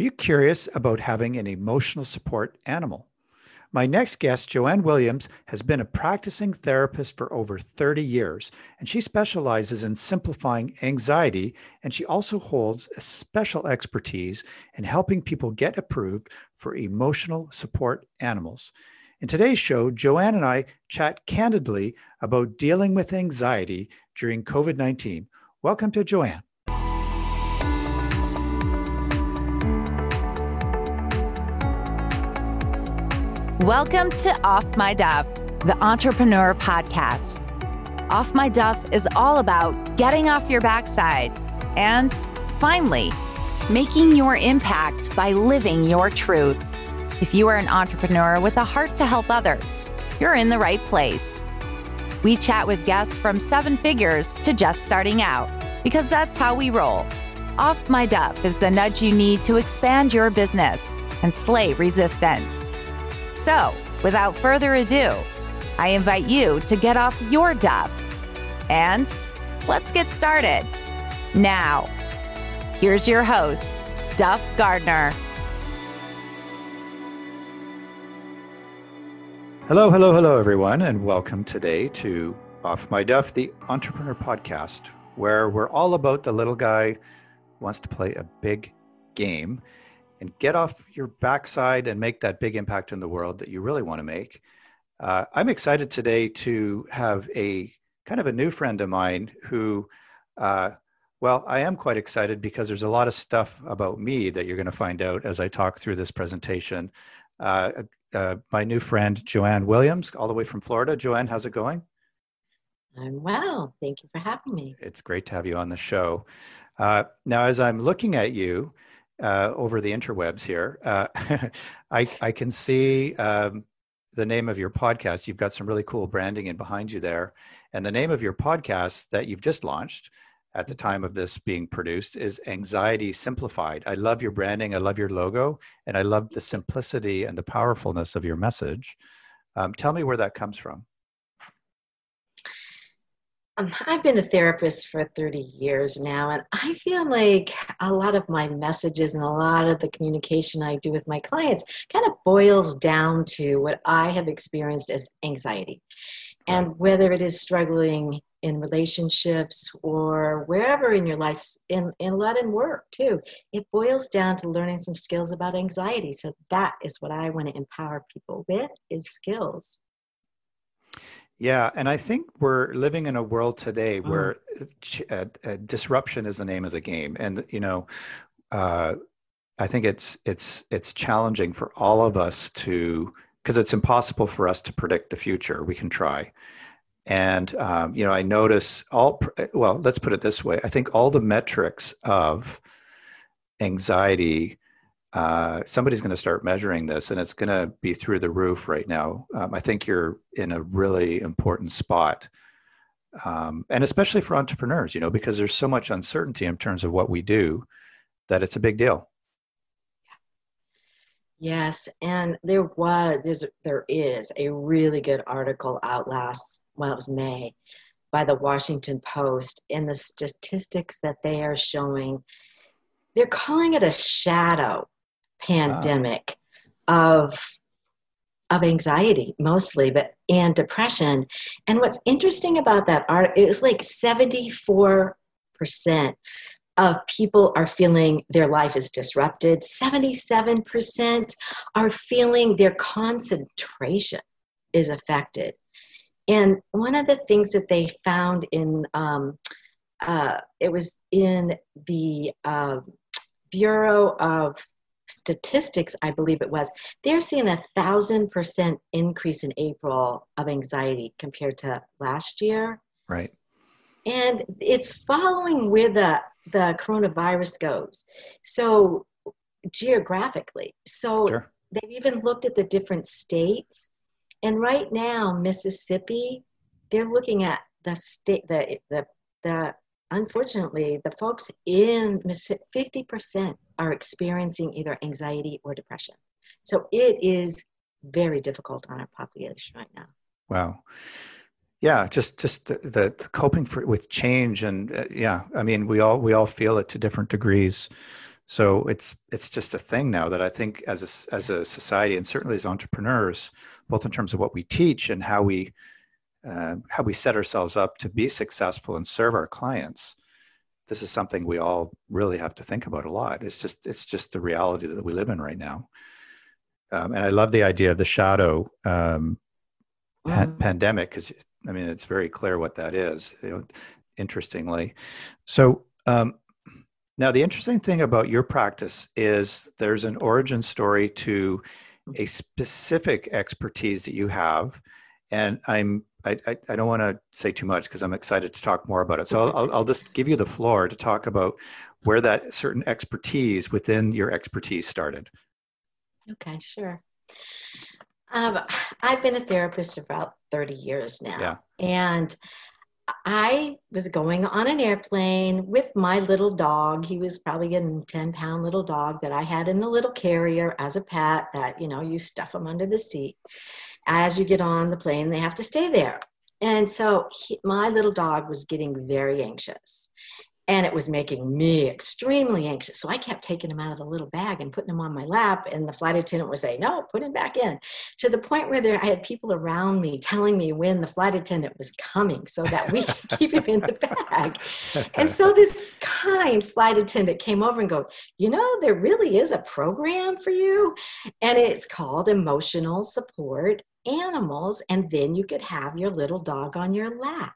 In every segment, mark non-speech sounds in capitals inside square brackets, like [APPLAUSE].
Are you curious about having an emotional support animal? My next guest, Joanne Williams, has been a practicing therapist for over 30 years, and she specializes in simplifying anxiety. And she also holds a special expertise in helping people get approved for emotional support animals. In today's show, Joanne and I chat candidly about dealing with anxiety during COVID 19. Welcome to Joanne. Welcome to Off My Duff, the entrepreneur podcast. Off My Duff is all about getting off your backside and finally making your impact by living your truth. If you are an entrepreneur with a heart to help others, you're in the right place. We chat with guests from seven figures to just starting out because that's how we roll. Off My Duff is the nudge you need to expand your business and slay resistance. So, without further ado, I invite you to get off your duff and let's get started. Now, here's your host, Duff Gardner. Hello, hello, hello, everyone, and welcome today to Off My Duff, the entrepreneur podcast, where we're all about the little guy wants to play a big game and get off your backside and make that big impact in the world that you really want to make. Uh, I'm excited today to have a kind of a new friend of mine who, uh, well, I am quite excited because there's a lot of stuff about me that you're going to find out as I talk through this presentation. Uh, uh my new friend, Joanne Williams, all the way from Florida. Joanne, how's it going? I'm well. Thank you for having me. It's great to have you on the show. Uh, now, as I'm looking at you, uh, over the interwebs here, uh, [LAUGHS] I, I can see um, the name of your podcast. You've got some really cool branding in behind you there. And the name of your podcast that you've just launched at the time of this being produced is Anxiety Simplified. I love your branding. I love your logo. And I love the simplicity and the powerfulness of your message. Um, tell me where that comes from. Um, I've been a therapist for 30 years now, and I feel like a lot of my messages and a lot of the communication I do with my clients kind of boils down to what I have experienced as anxiety. And whether it is struggling in relationships or wherever in your life, in, in a lot in work too, it boils down to learning some skills about anxiety. So that is what I want to empower people with is skills. Yeah, and I think we're living in a world today mm. where uh, uh, disruption is the name of the game, and you know, uh, I think it's it's it's challenging for all of us to because it's impossible for us to predict the future. We can try, and um, you know, I notice all. Well, let's put it this way: I think all the metrics of anxiety uh, somebody's going to start measuring this and it's going to be through the roof right now. Um, I think you're in a really important spot. Um, and especially for entrepreneurs, you know, because there's so much uncertainty in terms of what we do that it's a big deal. Yes, and there was there's there is a really good article out last well it was May by the Washington Post and the statistics that they are showing they're calling it a shadow pandemic wow. of of anxiety mostly but and depression. And what's interesting about that art it was like 74% of people are feeling their life is disrupted. 77% are feeling their concentration is affected. And one of the things that they found in um, uh, it was in the uh, bureau of statistics, I believe it was, they're seeing a thousand percent increase in April of anxiety compared to last year. Right. And it's following where the, the coronavirus goes. So geographically. So sure. they've even looked at the different states. And right now, Mississippi, they're looking at the state, the, the, the unfortunately, the folks in 50% are experiencing either anxiety or depression. So it is very difficult on our population right now. Wow. Yeah, just just the, the coping for, with change and uh, yeah, I mean we all we all feel it to different degrees. So it's it's just a thing now that I think as a, as a society and certainly as entrepreneurs, both in terms of what we teach and how we uh, how we set ourselves up to be successful and serve our clients, this is something we all really have to think about a lot. It's just it's just the reality that we live in right now. Um, and I love the idea of the shadow um, mm. pandemic because I mean it's very clear what that is. You know, interestingly, so um, now the interesting thing about your practice is there's an origin story to a specific expertise that you have, and I'm I, I, I don't want to say too much because I'm excited to talk more about it. So I'll, I'll just give you the floor to talk about where that certain expertise within your expertise started. Okay, sure. Um, I've been a therapist about 30 years now. Yeah. And I was going on an airplane with my little dog. He was probably a 10 pound little dog that I had in the little carrier as a pet that, you know, you stuff him under the seat. As you get on the plane, they have to stay there. And so he, my little dog was getting very anxious and it was making me extremely anxious. So I kept taking him out of the little bag and putting him on my lap, and the flight attendant would say, "No, put him back in." To the point where there, I had people around me telling me when the flight attendant was coming, so that we could [LAUGHS] keep him in the bag. And so [LAUGHS] this kind flight attendant came over and go, "You know, there really is a program for you, and it's called Emotional Support Animals, and then you could have your little dog on your lap."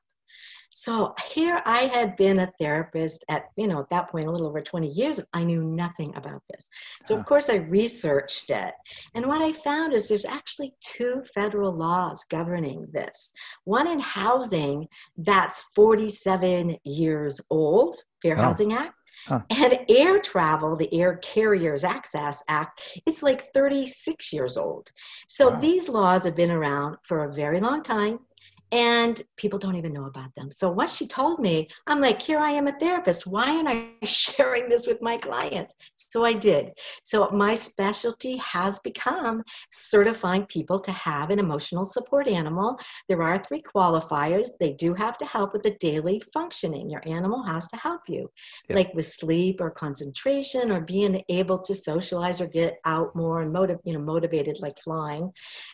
So here I had been a therapist at, you know, at that point, a little over 20 years. I knew nothing about this. So, of ah. course, I researched it. And what I found is there's actually two federal laws governing this one in housing that's 47 years old, Fair oh. Housing Act. Huh. And air travel, the Air Carriers Access Act, it's like 36 years old. So wow. these laws have been around for a very long time and people don't even know about them. So once she told me, I'm like, here I am a therapist. Why am I [LAUGHS] sharing this with my clients? So I did. So my specialty has become certifying people to have an emotional support animal. There are three qualifiers. They do have to help with the daily functioning. Your animal has to help you, yeah. like with sleep or concentration or being able to socialize or get out more and motiv- you know, motivated like flying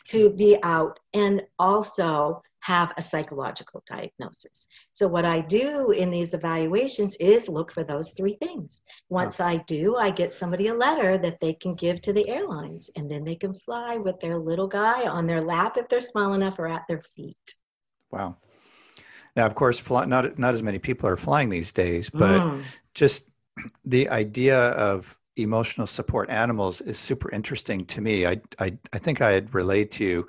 to mm-hmm. be out. And also have a psychological diagnosis. So, what I do in these evaluations is look for those three things. Once I do, I get somebody a letter that they can give to the airlines, and then they can fly with their little guy on their lap if they're small enough or at their feet. Wow. Now, of course, fly, not not as many people are flying these days, but mm. just the idea of emotional support animals is super interesting to me. I I, I think I had relayed to you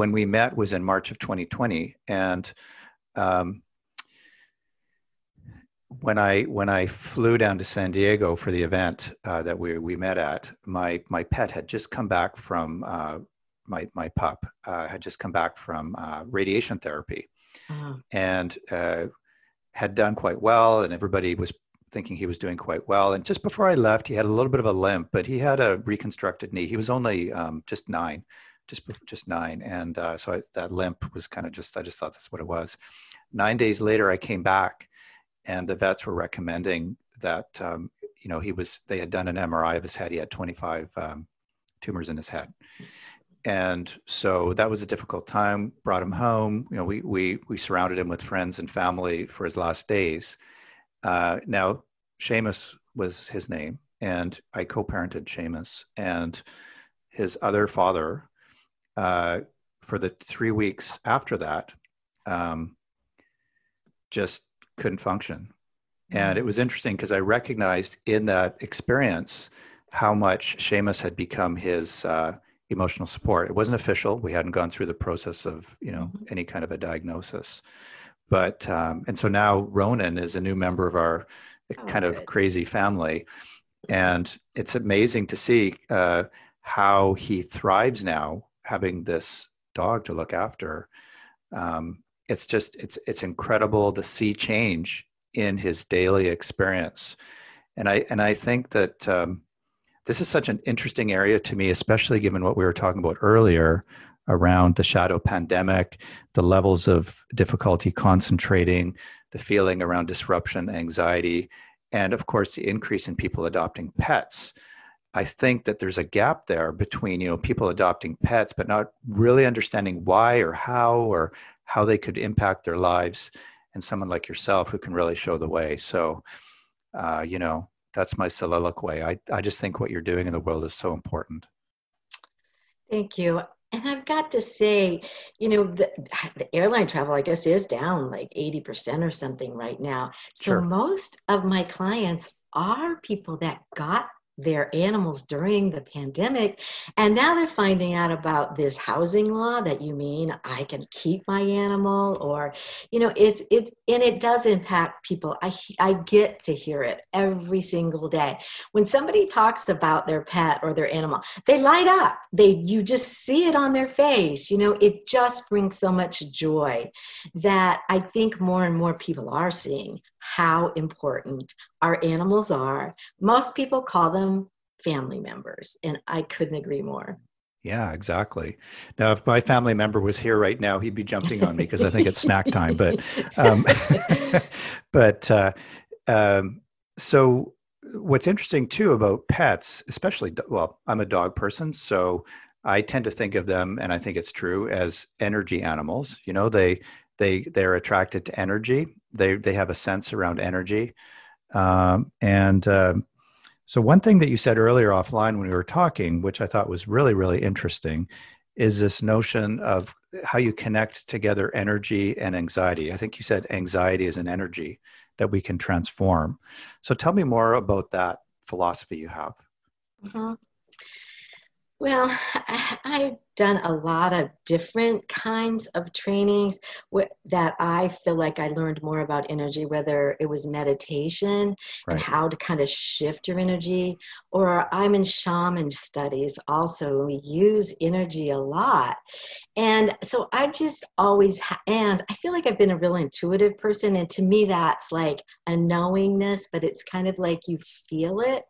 when we met was in March of 2020, and um, when I when I flew down to San Diego for the event uh, that we we met at, my my pet had just come back from uh, my my pup uh, had just come back from uh, radiation therapy, uh-huh. and uh, had done quite well, and everybody was thinking he was doing quite well. And just before I left, he had a little bit of a limp, but he had a reconstructed knee. He was only um, just nine, just just nine, and uh, so I, that limp was kind of just I just thought that's what it was. Nine days later, I came back, and the vets were recommending that um, you know he was they had done an MRI of his head. He had 25 um, tumors in his head, and so that was a difficult time. Brought him home. You know, we we we surrounded him with friends and family for his last days. Uh, now, Seamus was his name, and I co-parented Seamus, and his other father uh, for the three weeks after that, um, just couldn't function. And it was mm. interesting because I recognized in that experience how much Seamus had become his uh, emotional support. It wasn't official; we hadn't gone through the process of you know mm-hmm. any kind of a diagnosis. But um, and so now Ronan is a new member of our oh, kind good. of crazy family, and it's amazing to see uh, how he thrives now having this dog to look after um, it's just it's it's incredible to see change in his daily experience. And i and i think that um, this is such an interesting area to me especially given what we were talking about earlier around the shadow pandemic the levels of difficulty concentrating the feeling around disruption anxiety and of course the increase in people adopting pets i think that there's a gap there between you know people adopting pets but not really understanding why or how or how they could impact their lives and someone like yourself who can really show the way so uh, you know that's my soliloquy I, I just think what you're doing in the world is so important thank you and I've got to say, you know, the, the, airline travel, I guess, is down like 80% or something right now. So sure. most of my clients are people that got their animals during the pandemic. And now they're finding out about this housing law that you mean i can keep my animal or you know it's it's and it does impact people. I i get to hear it every single day. When somebody talks about their pet or their animal they light up. They you just see it on their face. You know it just brings so much joy that i think more and more people are seeing how important our animals are. Most people call them family members, and I couldn't agree more. Yeah, exactly. Now, if my family member was here right now, he'd be jumping on me because I think it's snack time. But, um, [LAUGHS] but uh, um, so what's interesting too about pets, especially well, I'm a dog person, so I tend to think of them, and I think it's true as energy animals. You know, they they they're attracted to energy. They they have a sense around energy, um, and um, so one thing that you said earlier offline when we were talking, which I thought was really really interesting, is this notion of how you connect together energy and anxiety. I think you said anxiety is an energy that we can transform. So tell me more about that philosophy you have. Mm-hmm. Well, [SIGHS] I've done a lot of different kinds of trainings that I feel like I learned more about energy, whether it was meditation right. and how to kind of shift your energy, or I'm in shaman studies also. We use energy a lot. And so I've just always, ha- and I feel like I've been a real intuitive person. And to me, that's like a knowingness, but it's kind of like you feel it.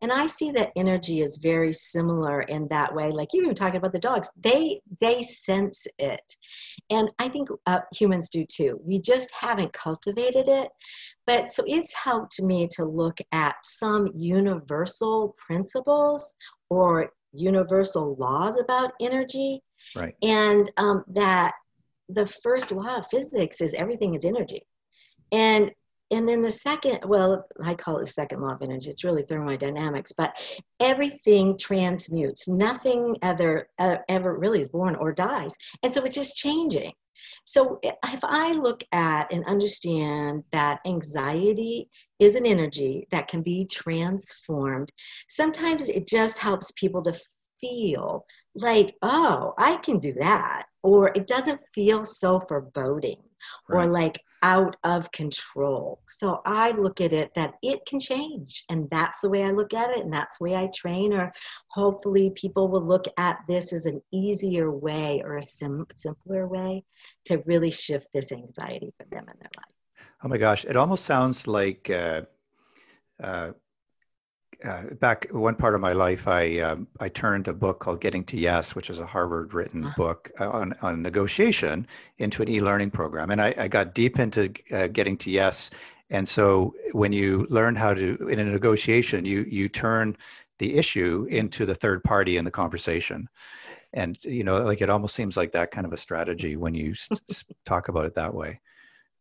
And I see that energy is very similar in that way. Like you were talking about the dogs, they they sense it, and I think uh, humans do too. We just haven't cultivated it. But so it's helped me to look at some universal principles or universal laws about energy Right. And um, that the first law of physics is everything is energy. And and then the second, well, I call it the second law of energy. It's really thermodynamics, but everything transmutes. Nothing ever uh, ever really is born or dies, and so it's just changing. So if I look at and understand that anxiety is an energy that can be transformed, sometimes it just helps people to feel like, oh, I can do that. Or it doesn't feel so foreboding right. or like out of control. So I look at it that it can change. And that's the way I look at it. And that's the way I train. Or hopefully people will look at this as an easier way or a sim- simpler way to really shift this anxiety for them in their life. Oh my gosh. It almost sounds like, uh, uh, uh, back one part of my life, I um, I turned a book called Getting to Yes, which is a Harvard written uh-huh. book uh, on on negotiation, into an e learning program, and I, I got deep into uh, Getting to Yes. And so, when you learn how to in a negotiation, you you turn the issue into the third party in the conversation, and you know, like it almost seems like that kind of a strategy when you talk about it that way.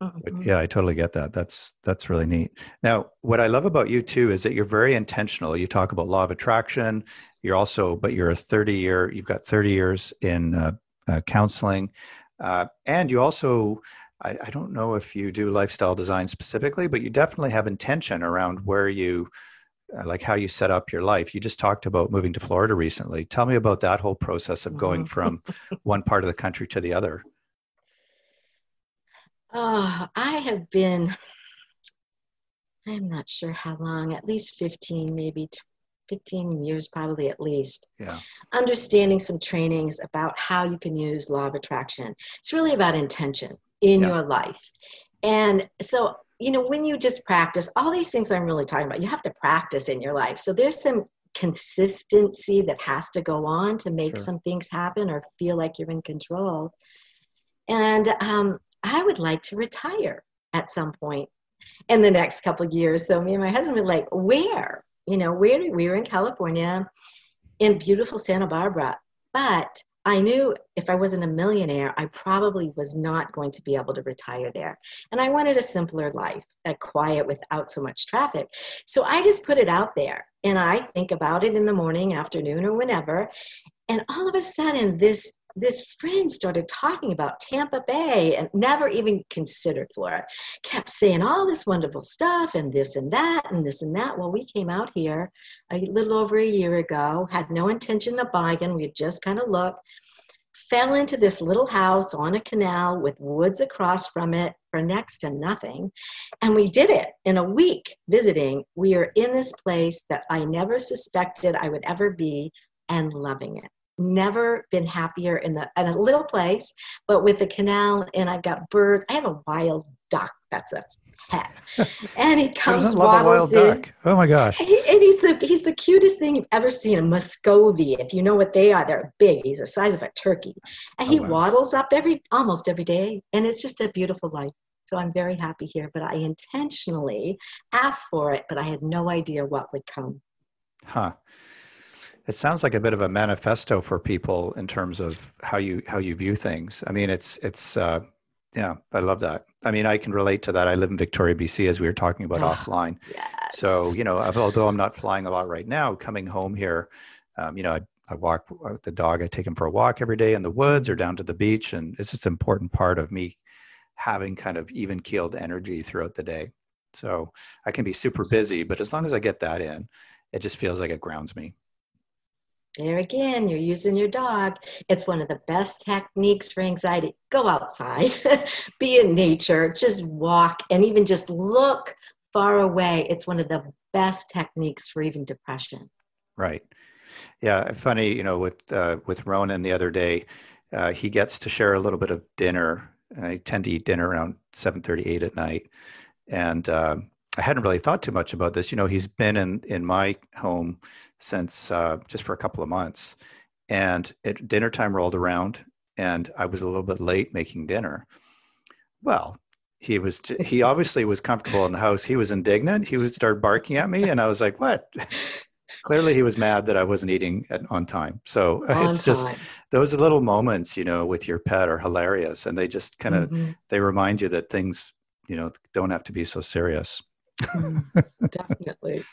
Mm-hmm. Yeah, I totally get that. That's that's really neat. Now, what I love about you too is that you're very intentional. You talk about law of attraction. You're also, but you're a 30 year. You've got 30 years in uh, uh, counseling, uh, and you also. I, I, don't know if you do lifestyle design specifically, but you definitely have intention around where you, uh, like how you set up your life. You just talked about moving to Florida recently. Tell me about that whole process of going mm-hmm. from [LAUGHS] one part of the country to the other. Oh, I have been, I'm not sure how long, at least 15, maybe 15 years, probably at least. Yeah. Understanding some trainings about how you can use law of attraction. It's really about intention in yeah. your life. And so, you know, when you just practice, all these things I'm really talking about, you have to practice in your life. So there's some consistency that has to go on to make sure. some things happen or feel like you're in control. And um, I would like to retire at some point. in the next couple of years. So me and my husband were like, where? You know, where we were in California in beautiful Santa Barbara. But I knew if I wasn't a millionaire, I probably was not going to be able to retire there. And I wanted a simpler life, a quiet without so much traffic. So I just put it out there and I think about it in the morning, afternoon, or whenever. And all of a sudden, this this friend started talking about Tampa Bay and never even considered Florida. Kept saying all this wonderful stuff and this and that and this and that. Well, we came out here a little over a year ago, had no intention of buying. We had just kind of looked, fell into this little house on a canal with woods across from it for next to nothing. And we did it in a week visiting. We are in this place that I never suspected I would ever be and loving it never been happier in the in a little place, but with a canal and I've got birds. I have a wild duck. That's a pet, [LAUGHS] and he comes waddles in. Duck? Oh my gosh! He, and he's the he's the cutest thing you've ever seen. A Muscovy, if you know what they are, they're big. He's the size of a turkey, and he oh, wow. waddles up every almost every day, and it's just a beautiful life. So I'm very happy here. But I intentionally asked for it, but I had no idea what would come. Huh it sounds like a bit of a manifesto for people in terms of how you how you view things. I mean, it's it's uh, yeah, I love that. I mean, I can relate to that. I live in Victoria, BC, as we were talking about oh, offline. Yes. So you know, although I'm not flying a lot right now, coming home here, um, you know, I, I walk with the dog. I take him for a walk every day in the woods or down to the beach, and it's just an important part of me having kind of even keeled energy throughout the day. So I can be super busy, but as long as I get that in, it just feels like it grounds me. There again, you're using your dog. It's one of the best techniques for anxiety. Go outside, [LAUGHS] be in nature, just walk, and even just look far away. It's one of the best techniques for even depression. Right. Yeah. Funny, you know, with uh, with Ronan the other day, uh, he gets to share a little bit of dinner. I tend to eat dinner around seven thirty, eight at night, and uh, I hadn't really thought too much about this. You know, he's been in in my home since uh, just for a couple of months. And it, dinner time rolled around, and I was a little bit late making dinner. Well, he was he obviously was comfortable in the house. He was indignant. He would start barking at me, and I was like, "What?" [LAUGHS] Clearly, he was mad that I wasn't eating at, on time. So [LAUGHS] on it's just those little moments, you know, with your pet are hilarious, and they just kind of mm-hmm. they remind you that things, you know, don't have to be so serious. Mm, [LAUGHS] definitely.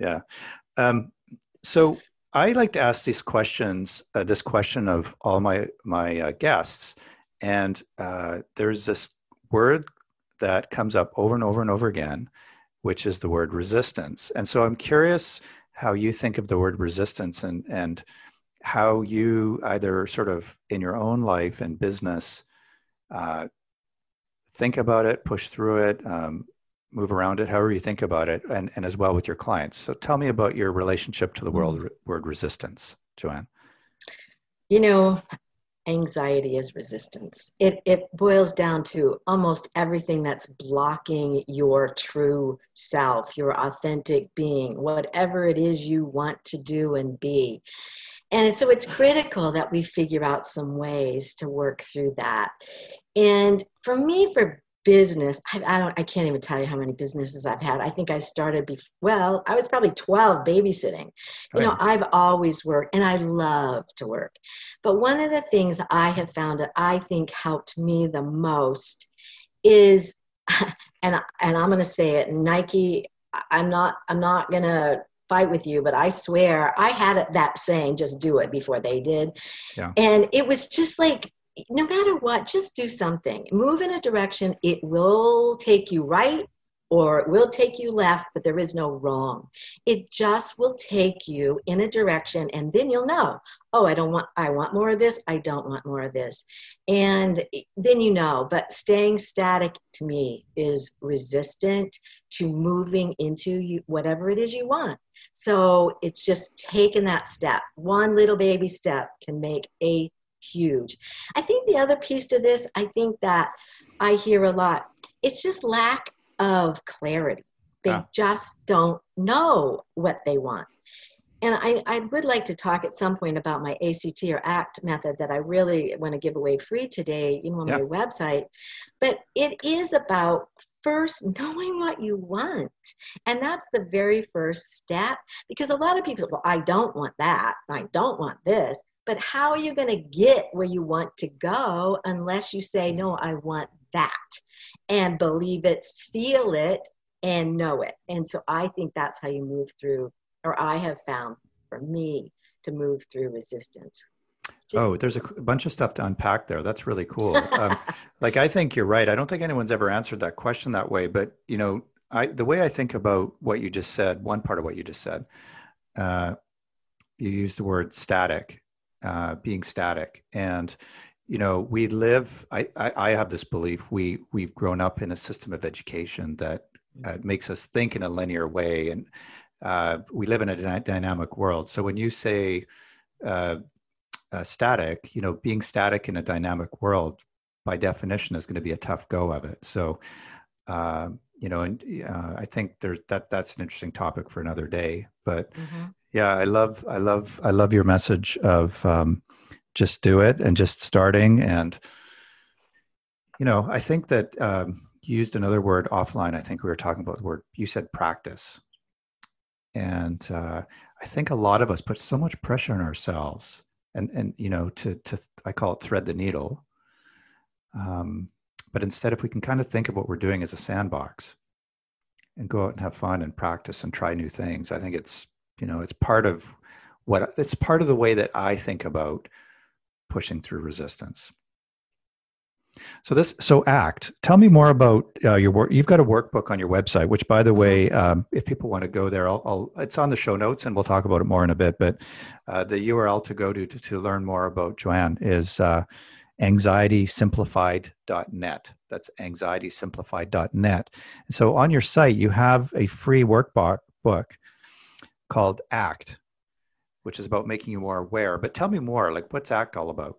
yeah. Um, so I like to ask these questions, uh, this question of all my my uh, guests, and uh, there's this word that comes up over and over and over again, which is the word resistance. And so I'm curious how you think of the word resistance and and how you either sort of in your own life and business uh, think about it, push through it, um, move around it, however you think about it, and, and as well with your clients. So tell me about your relationship to the world, mm-hmm. word resistance, Joanne. You know, anxiety is resistance. It, it boils down to almost everything that's blocking your true self, your authentic being, whatever it is you want to do and be. And so it's critical that we figure out some ways to work through that. And for me, for business I, I, don't i can't even tell you how many businesses i've had. I think i started before well i was probably 12 babysitting. You know i've always worked and i love to work. But one of the things i have found that i think helped me the most is [LAUGHS] and and i'm going to say it nike i'm not i'm not going to fight with you but i swear i had that saying just do it before they did. Yeah. and it was just like no matter what, just do something. Move in a direction. It will take you right or it will take you left, but there is no wrong. It just will take you in a direction and then you'll know, oh, I don't want, I want more of this. I don't want more of this. And then you know, but staying static to me is resistant to moving into you, whatever it is you want. So it's just taking that step. One little baby step can make a huge. I think the other piece to this, I think that I hear a lot, it's just lack of clarity. They just don't know what they want. And I, I would like to talk at some point about my ACT or ACT method that I really want to give away free today, you know, on my website. But it is about first knowing what you want. And that's the very first step because a lot of people, well, I don't want that. I don't want this. But how are you going to get where you want to go unless you say, no, I want that and believe it, feel it, and know it. And so I think that's how you move through, or I have found for me to move through resistance. Just oh, there's a bunch of stuff to unpack there. That's really cool. um, [LAUGHS] like I think you're right. I don't think anyone's ever answered that question that way. But you know, I the way I think about what you just said, one part of what you just said, uh, you used the word static, uh, being static, and you know, we live. I, I, I have this belief we we've grown up in a system of education that uh, makes us think in a linear way, and uh, we live in a dy- dynamic world. So when you say uh, uh, static, you know, being static in a dynamic world, by definition, is going to be a tough go of it. So, uh, you know, and uh, I think there's that that's an interesting topic for another day. But mm-hmm. Yeah, I love, I love, I love your message of um, just do it and just starting and. You know, I think that um, you used another word offline. I think we were talking about the word. You said practice, and uh, I think a lot of us put so much pressure on ourselves and and you know to to i call it thread the needle um, but instead if we can kind of think of what we're doing as a sandbox and go out and have fun and practice and try new things i think it's you know it's part of what it's part of the way that i think about pushing through resistance so this, so ACT. Tell me more about uh, your work. You've got a workbook on your website, which, by the mm-hmm. way, um, if people want to go there, I'll, I'll, it's on the show notes, and we'll talk about it more in a bit. But uh, the URL to go to, to to, learn more about Joanne is uh, anxietysimplified.net. That's anxietysimplified.net. And so on your site, you have a free workbook book called ACT, which is about making you more aware. But tell me more. Like, what's ACT all about?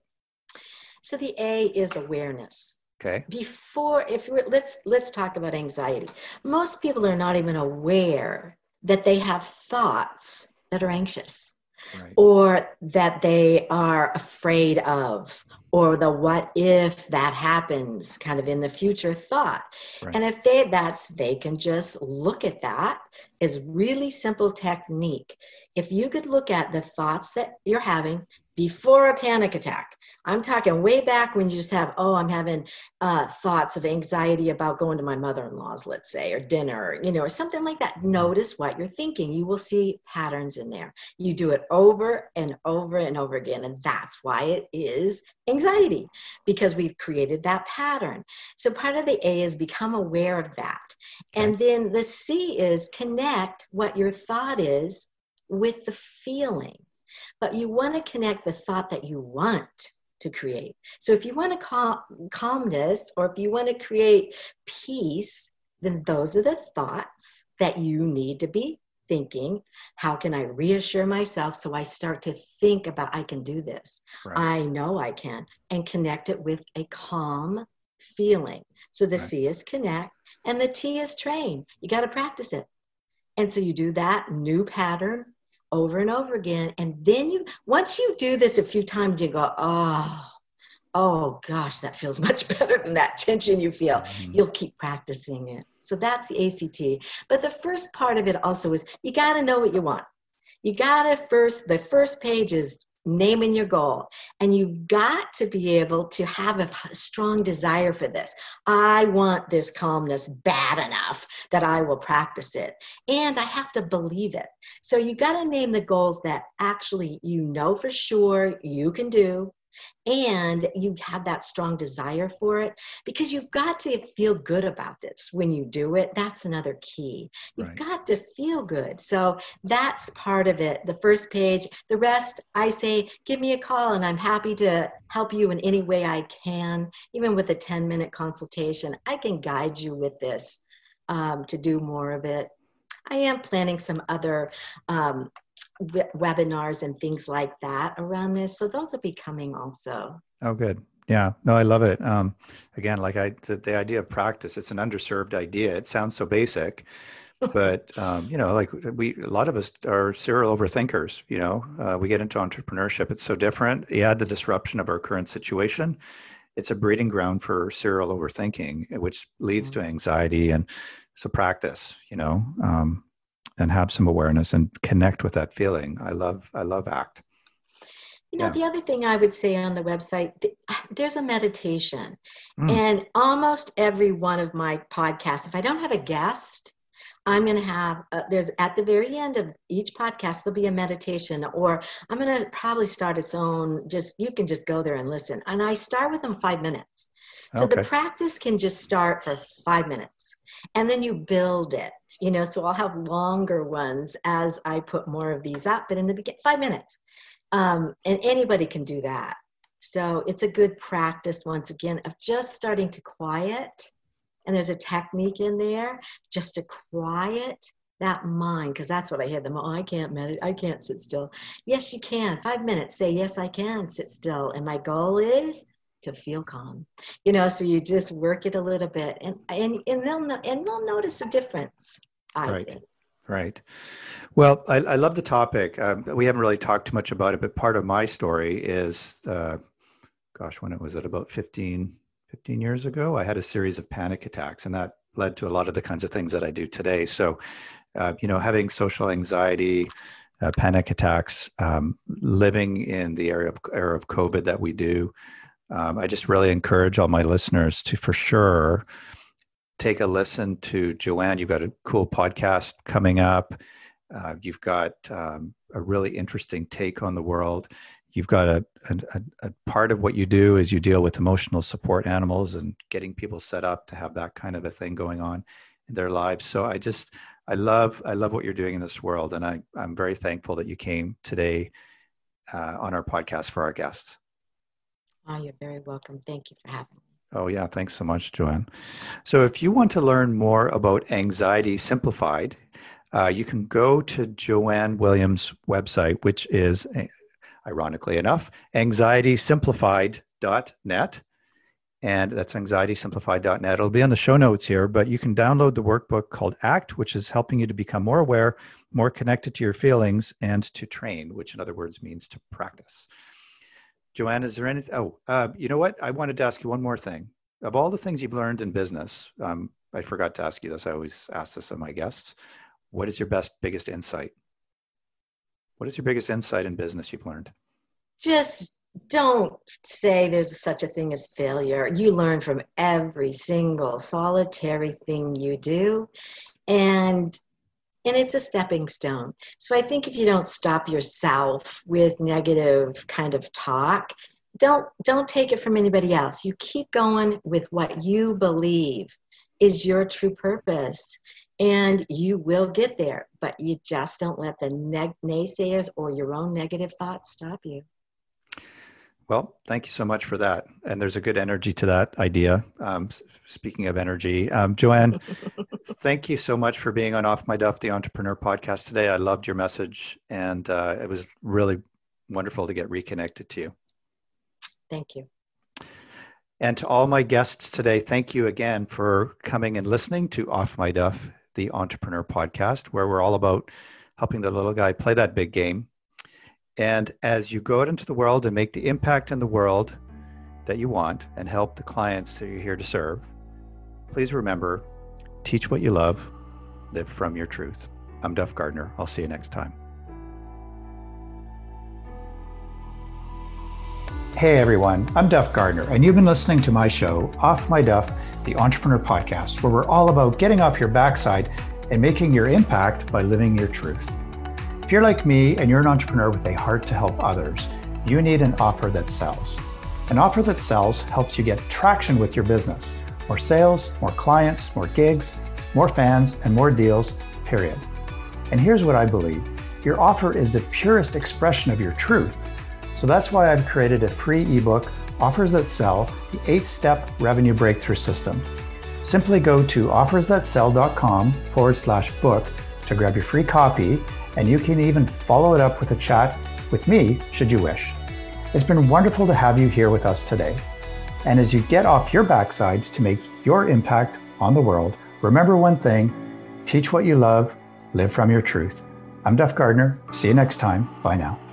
So the A is awareness. Okay. Before, if let's let's talk about anxiety. Most people are not even aware that they have thoughts that are anxious. Right. or that they are afraid of, or the what if that happens kind of in the future thought. Right. And if they that's they can just look at that is really simple technique. If you could look at the thoughts that you're having before a panic attack. I'm talking way back when you just have, oh, I'm having uh, thoughts of anxiety about going to my mother in law's, let's say, or dinner, you know, or something like that. Notice what you're thinking. You will see patterns in there. You do it over and over and over again. And that's why it is anxiety, because we've created that pattern. So part of the A is become aware of that. And then the C is connect what your thought is with the feeling but you want to connect the thought that you want to create. So if you want to calm, calmness or if you want to create peace, then those are the thoughts that you need to be thinking. How can I reassure myself so I start to think about I can do this? Right. I know I can and connect it with a calm feeling. So the right. C is connect and the T is train. You got to practice it. And so you do that new pattern over and over again. And then you, once you do this a few times, you go, oh, oh gosh, that feels [LAUGHS] much better than that tension you feel. Mm-hmm. You'll keep practicing it. So that's the ACT. But the first part of it also is you got to know what you want. You got to first, the first page is naming your goal. And you've got to be able to have a strong desire for this. I want this calmness bad enough that I will practice it. And I have to believe it. So you've got to name the goals that actually you know for sure you can do and you have that strong desire for it because you've got to feel good about this when you do it. That's another key. You've right. got to feel good. So that's part of it. The first page the rest i say give me a call and i'm happy to help you in any way i can even with a 10 minute consultation. I can guide you with this um, to do more of it. I am planning some other um, webinars and things like that around this. So those will be coming also. Oh, good. Yeah, no, I love it. Um, again, like I, the, the idea of practice, it's an underserved idea. It sounds so basic, but um, you know, like we, a lot of us are serial overthinkers. You know, uh, we get into entrepreneurship. It's so different. You add the disruption of our current situation, it's a breeding ground for serial overthinking, which leads Mm-hmm. to anxiety. And so practice, you know, um, and have some awareness and connect with that feeling. I love, I love ACT. You know, Yeah. the other thing I would say on the website, [SIGHS] there's a meditation. Mm. And almost every one of my podcasts, if I don't have a guest, I'm going to have, uh, there's at the very end of each podcast, there'll be a meditation, or I'm going to probably start its own, just, you can just go there and listen. And I start with them five minutes. So the practice can just start for five minutes and then you build it, you know. So I'll have longer ones as I put more of these up, but in the beginning, five minutes. Um, and anybody can do that. So it's a good practice, once again, of just starting to quiet. And there's a technique in there just to quiet that mind, because that's what I hear them. Oh, I can't meditate. I can't sit still. Yes, you can. Five minutes. Say, yes, I can sit still. And my goal is to feel calm. You know, so you just work it a little bit, and and and they'll no, and they'll notice a difference. I Right. think. Right. Well, I, I love the topic. Um, we haven't really talked too much about it, but part of my story is, uh, gosh, when it was at about 15, 15 years ago, I had a series of panic attacks, and that led to a lot of the kinds of things that I do today. So, uh, you know, having social anxiety, uh, panic attacks, um, living in the area of, era of COVID that we do, um, I just really encourage all my listeners to, for sure, take a listen to Joanne. You've got a cool podcast coming up. Uh, you've got um, a really interesting take on the world. You've got a, a, a part of what you do is you deal with emotional support animals and getting people set up to have that kind of a thing going on in their lives. So I just I love I love what you're doing in this world, and I I'm very thankful that you came today uh, on our podcast for our guests. Oh, you're very welcome. Thank you for having me. Oh, yeah. Thanks so much, Joanne. So, if you want to learn more about Anxiety Simplified, uh, you can go to Joanne Williams' website, which is, ironically enough, anxietysimplified.net. And that's anxietysimplified.net. It'll be on the show notes here, but you can download the workbook called ACT, which is helping you to become more aware, more connected to your feelings, and to train, which in other words means to practice. Joanne, is there anything? Oh, uh, you know what? I wanted to ask you one more thing. Of all the things you've learned in business, um, I forgot to ask you this. I always ask this of my guests. What is your best, biggest insight? What is your biggest insight in business you've learned? Just don't say there's such a thing as failure. You learn from every single solitary thing you do. And and it's a stepping stone. So I think if you don't stop yourself with negative kind of talk, don't don't take it from anybody else. You keep going with what you believe is your true purpose and you will get there, but you just don't let the neg- naysayers or your own negative thoughts stop you. Well, thank you so much for that. And there's a good energy to that idea. Um, speaking of energy, um, Joanne, [LAUGHS] thank you so much for being on Off My Duff, the Entrepreneur Podcast today. I loved your message, and uh, it was really wonderful to get reconnected to you. Thank you. And to all my guests today, thank you again for coming and listening to Off My Duff, the Entrepreneur Podcast, where we're all about helping the little guy play that big game. And as you go out into the world and make the impact in the world that you want and help the clients that you're here to serve, please remember teach what you love, live from your truth. I'm Duff Gardner. I'll see you next time. Hey everyone, I'm Duff Gardner, and you've been listening to my show, Off My Duff, the Entrepreneur Podcast, where we're all about getting off your backside and making your impact by living your truth. If you're like me and you're an entrepreneur with a heart to help others, you need an offer that sells. An offer that sells helps you get traction with your business more sales, more clients, more gigs, more fans, and more deals, period. And here's what I believe your offer is the purest expression of your truth. So that's why I've created a free ebook, Offers That Sell, the eight step revenue breakthrough system. Simply go to offersthatsell.com forward slash book to grab your free copy, and you can even follow it up with a chat with me should you wish. It's been wonderful to have you here with us today. And as you get off your backside to make your impact on the world, remember one thing teach what you love, live from your truth. I'm Duff Gardner. See you next time. Bye now.